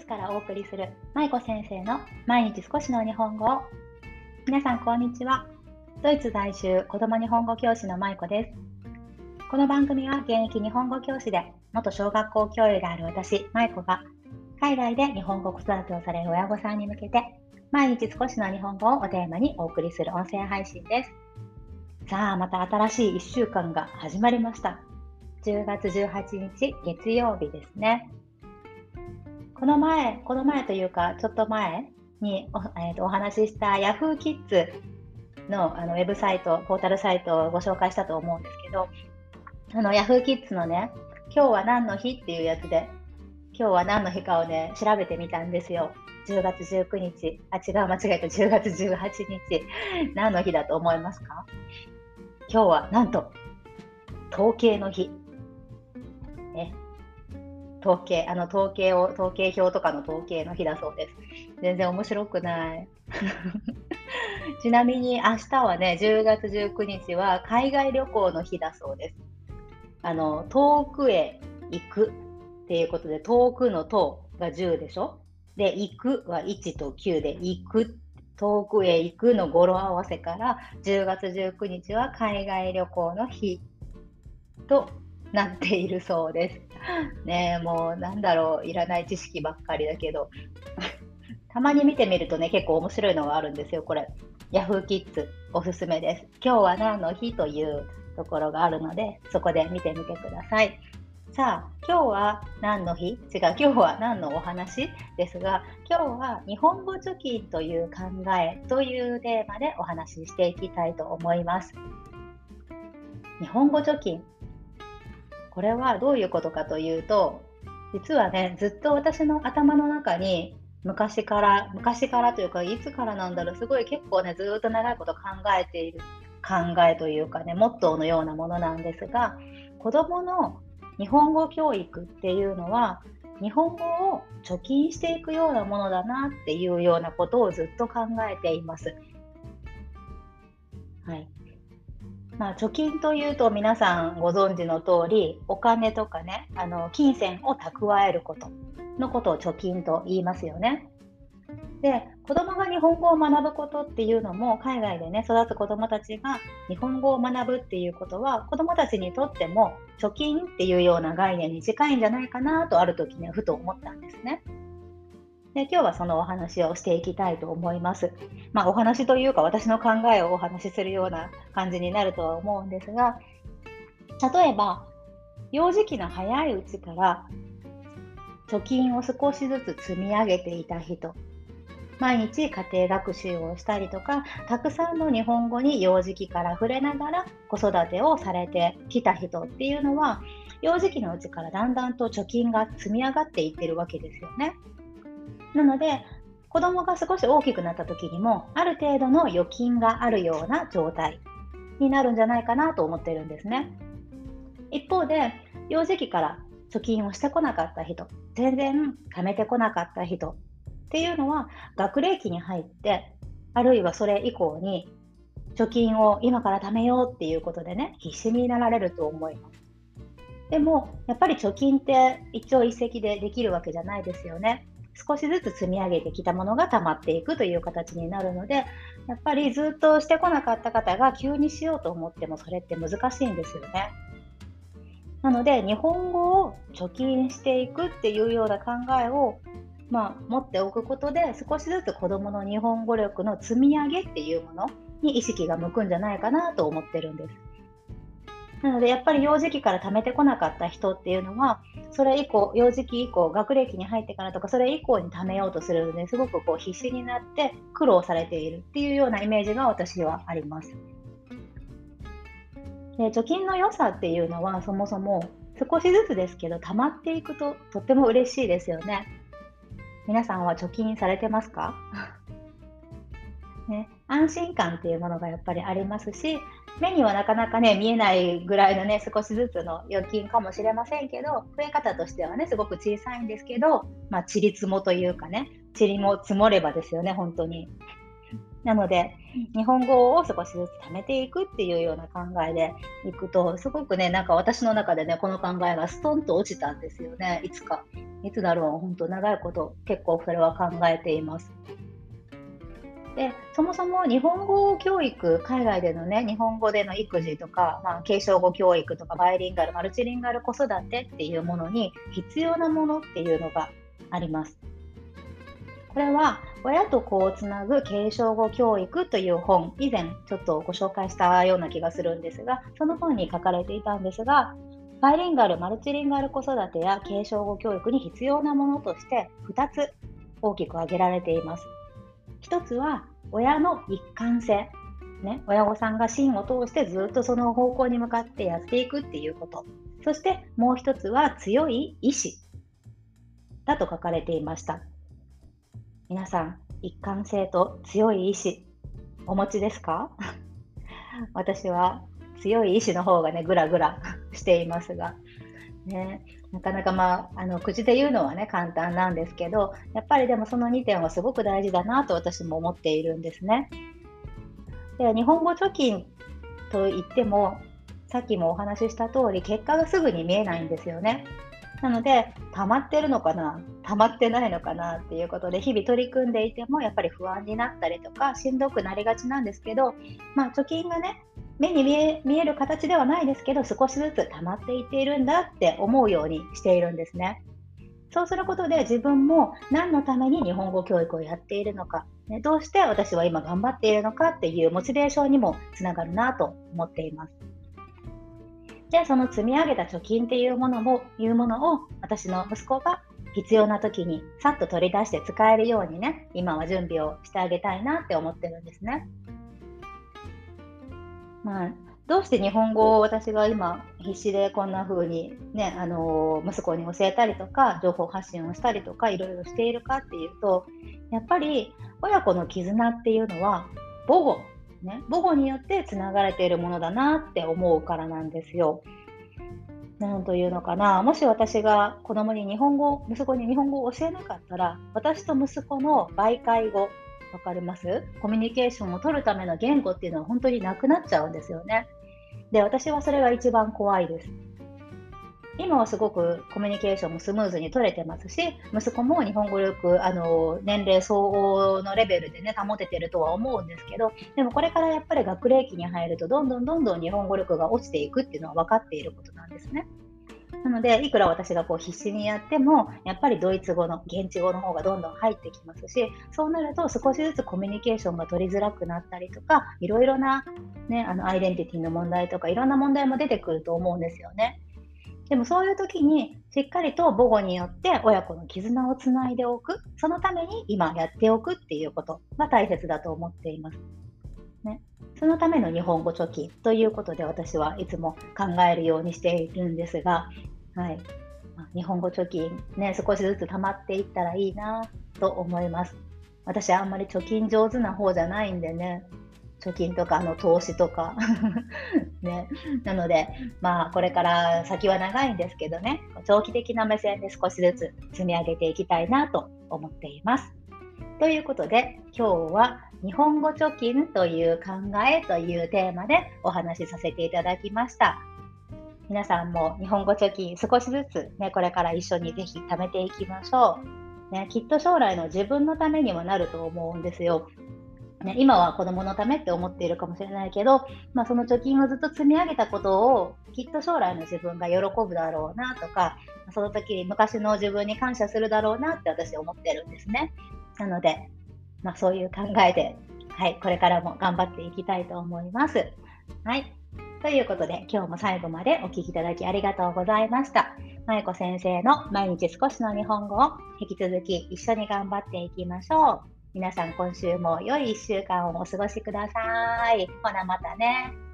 ツからお送りする舞子先生の毎日少しの日本語。を皆さんこんにちは。ドイツ在住子供日本語教師の舞子です。この番組は現役日本語教師で元小学校教諭がある私舞子が海外で日本語子育てをされる親御さんに向けて毎日少しの日本語をおテーマにお送りする音声配信です。さあまた新しい1週間が始まりました。10月18日月曜日ですね。この前、この前というか、ちょっと前にお,、えーと、お話しした Yahoo キッズのあのウェブサイト、ポータルサイトをご紹介したと思うんですけど、あの Yahoo キッズのね、今日は何の日っていうやつで、今日は何の日かをね、調べてみたんですよ。10月19日、あ、違う、間違えた、10月18日、何の日だと思いますか？今日はなんと、統計の日。ね、統計、あの統計を、統計表とかの統計の日だそうです。全然面白くない。ちなみに明日はね、10月19日は海外旅行の日だそうです。あの、遠くへ行くっていうことで、遠くの遠が10でしょ？で、行くは1と9で、行く、遠くへ行くの語呂合わせから、10月19日は海外旅行の日となっているそうです。ねえ、もうなんだろう、いらない知識ばっかりだけど、たまに見てみるとね、結構面白いのがあるんですよ、これ。Yahoo キッズおすすめです。今日は何の日というところがあるので、そこで見てみてください。さあ、今日は何の日？違う、今日は何のお話ですが、今日は日本語貯金という考えというテーマでお話ししていきたいと思います。日本語貯金これはどういうことかというと実はねずっと私の頭の中に昔から昔からというかいつからなんだろうすごい結構ねずっと長いこと考えている考えというかねモットーのようなものなんですが子どもの日本語教育っていうのは日本語を貯金していくようなものだなっていうようなことをずっと考えています。はい、まあ、貯金というと皆さんご存知の通りお金とかねあの金銭を蓄えることのことを貯金と言いますよね。で子どもが日本語を学ぶことっていうのも海外でね育つ子どもたちが日本語を学ぶっていうことは子どもたちにとっても貯金っていうような概念に近いんじゃないかなとある時ねふと思ったんですね。で今日はそのお話をしていきたいと思います。まあ、お話というか私の考えをお話しするような感じになるとは思うんですが例えば幼児期の早いうちから貯金を少しずつ積み上げていた人毎日家庭学習をしたりとかたくさんの日本語に幼児期から触れながら子育てをされてきた人っていうのは幼児期のうちからだんだんと貯金が積み上がっていってるわけですよね。なので、子供が少し大きくなった時にも、ある程度の預金があるような状態になるんじゃないかなと思ってるんですね。一方で、幼児期から貯金をしてこなかった人、全然貯めてこなかった人っていうのは、学齢期に入って、あるいはそれ以降に、貯金を今から貯めようっていうことでね、必死になられると思います。でも、やっぱり貯金って一朝一夕でできるわけじゃないですよね。少しずつ積み上げてきたものが溜まっていくという形になるのでやっぱりずっとしてこなかった方が急にしようと思ってもそれって難しいんですよね。なので日本語を貯金していくっていうような考えを、まあ、持っておくことで少しずつ子どもの日本語力の積み上げっていうものに意識が向くんじゃないかなと思ってるんです。なのでやっぱり幼児期から貯めてこなかった人っていうのはそれ以降幼児期以降学歴に入ってからとかそれ以降に貯めようとするのですごくこう必死になって苦労されているっていうようなイメージが私はあります。で貯金の良さっていうのはそもそも少しずつですけど貯まっていくととっても嬉しいですよね。皆さんは貯金されてますか？ね、安心感っていうものがやっぱりありますし目にはなかなかね見えないぐらいのね少しずつの預金かもしれませんけど増え方としてはねすごく小さいんですけどまあちりつもというかねちりも積もればですよね本当になので日本語を少しずつ貯めていくっていうような考えでいくと、すごくね、なんか私の中でね、この考えがストンと落ちたんですよね、いつか。いつだろう、本当長いこと結構それは考えています。でそもそも日本語教育、海外でのね、日本語での育児とか、まあ、継承語教育とか、バイリンガル、マルチリンガル子育てっていうものに必要なものっていうのがあります。これは、親と子をつなぐ継承語教育という本、以前ちょっとご紹介したような気がするんですが、その本に書かれていたんですが、バイリンガル、マルチリンガル子育てや継承語教育に必要なものとして2つ大きく挙げられています。一つは親の一貫性。ね、親御さんが芯を通してずっとその方向に向かってやっていくっていうこと。そしてもう一つは強い意志だと書かれていました。皆さん、一貫性と強い意志お持ちですか？私は強い意志の方がね、ぐらぐらしていますが、ね、なかなかまあ、あの口で言うのはね、簡単なんですけど、やっぱりでもその2点はすごく大事だなと私も思っているんですね。で日本語貯金といっても、さっきもお話しした通り、結果がすぐに見えないんですよね。なので、溜まってるのかな、溜まってないのかなっていうことで、日々取り組んでいても、やっぱり不安になったりとか、しんどくなりがちなんですけど、まあ、貯金がね、目に見え見える形ではないですけど、少しずつ溜まっていっているんだって思うようにしているんですね。そうすることで自分も何のために日本語教育をやっているのか、ね、どうして私は今頑張っているのかっていうモチベーションにもつながるなと思っています。で、その積み上げた貯金っていうものも、いうものを私の息子が必要な時にさっと取り出して使えるようにね、今は準備をしてあげたいなって思ってるんですね。まあ、どうして日本語を私が今必死でこんな風にね、あの息子に教えたりとか情報発信をしたりとかいろいろしているかっていうとやっぱり親子の絆っていうのは母語、ね、母語によってつながれているものだなって思うからなんですよ。なんというのかな、もし私が子供に日本語、息子に日本語を教えなかったら、私と息子の媒介語、わかります？コミュニケーションを取るための言語っていうのは本当になくなっちゃうんですよね。で、私はそれが一番怖いです。今はすごくコミュニケーションもスムーズに取れてますし、息子も日本語力、あの、年齢相応のレベルでね、保ててるとは思うんですけど、でもこれからやっぱり学齢期に入ると、どんどんどんどん日本語力が落ちていくっていうのは分かっていることなんですね。なので、いくら私がこう必死にやっても、やっぱりドイツ語の、現地語の方がどんどん入ってきますし、そうなると少しずつコミュニケーションが取りづらくなったりとか、いろいろな、ね、あのアイデンティティの問題とか、いろんな問題も出てくると思うんですよね。でもそういう時にしっかりと母語によって親子の絆をつないでおく、そのために今やっておくっていうことが大切だと思っています。ね、そのための日本語貯金ということで私はいつも考えるようにしているんですが、はいまあ、日本語貯金、ね、少しずつ貯まっていったらいいなと思います。私あんまり貯金上手な方じゃないんでね、貯金とかあの投資とか ね、なので、まあ、これから先は長いんですけどね、長期的な目線で少しずつ積み上げていきたいなと思っています。ということで、今日は日本語貯金という考えというテーマでお話しさせていただきました。皆さんも日本語貯金少しずつね、これから一緒にぜひ貯めていきましょう。ね、きっと将来の自分のためにもなると思うんですよ。ね、今は子供のためって思っているかもしれないけど、まあ、その貯金をずっと積み上げたことをきっと将来の自分が喜ぶだろうなとか、その時に昔の自分に感謝するだろうなって私思ってるんですね。なので、まあ、そういう考えで、はい、これからも頑張っていきたいと思います。はい。ということで、今日も最後までお聴きいただきありがとうございました。まゆこ先生の毎日少しの日本語を引き続き一緒に頑張っていきましょう。皆さん今週も良い1週間をお過ごしください。ほなまたね。